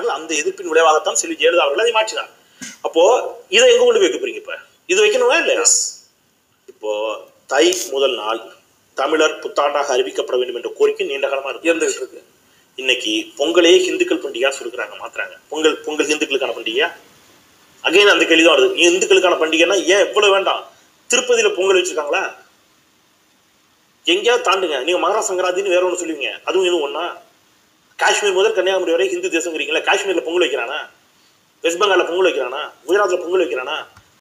மாற்றினார்கள். அந்த எதிர்ப்பின் விளைவாகத்தான் செல்வி ஜெயலலிதா அவர்கள் அதை மாற்றினார். அப்போ இதை எங்க கொண்டு வைக்க போறீங்க இப்ப? இது வைக்கணுமா இல்லையா? இப்போ தை முதல் நாள் தமிழர் புத்தாண்டாக அறிவிக்கப்பட வேண்டும் என்ற கோரிக்கை நீண்ட காலமா இருக்கு. இருந்துகிட்டு இருக்கு. இன்னைக்கு பொங்கலே இந்துக்கள் பண்டிகையா சொல்லிக்கிறாங்க மாத்துறாங்க. பொங்கல் பொங்கல் இந்துக்களுக்கான பண்டிகையா? அகைன் அந்த கேள்வி தான் வருது. இந்துக்களுக்கான பண்டிகைன்னா ஏன் எவ்வளவு வேண்டாம்? திருப்பதியில பொங்கல் வச்சிருக்காங்களா? எங்கேயாவது தாண்டுங்க. நீங்க மகர சங்கராந்தின்னு வேற ஒன்று சொல்லுவீங்க. அதுவும் இதுவும் ஒண்ணா? காஷ்மீர் முதல் கன்னியாகுமரி வரை ஹிந்து தேசங்கிறீங்களா காஷ்மீர்ல பொங்கல் வைக்கிறானா? வெஸ்ட் பெங்காலில் பொங்கல் வைக்கிறானா? குஜராத்தில் பொங்கல் வைக்கிறானா?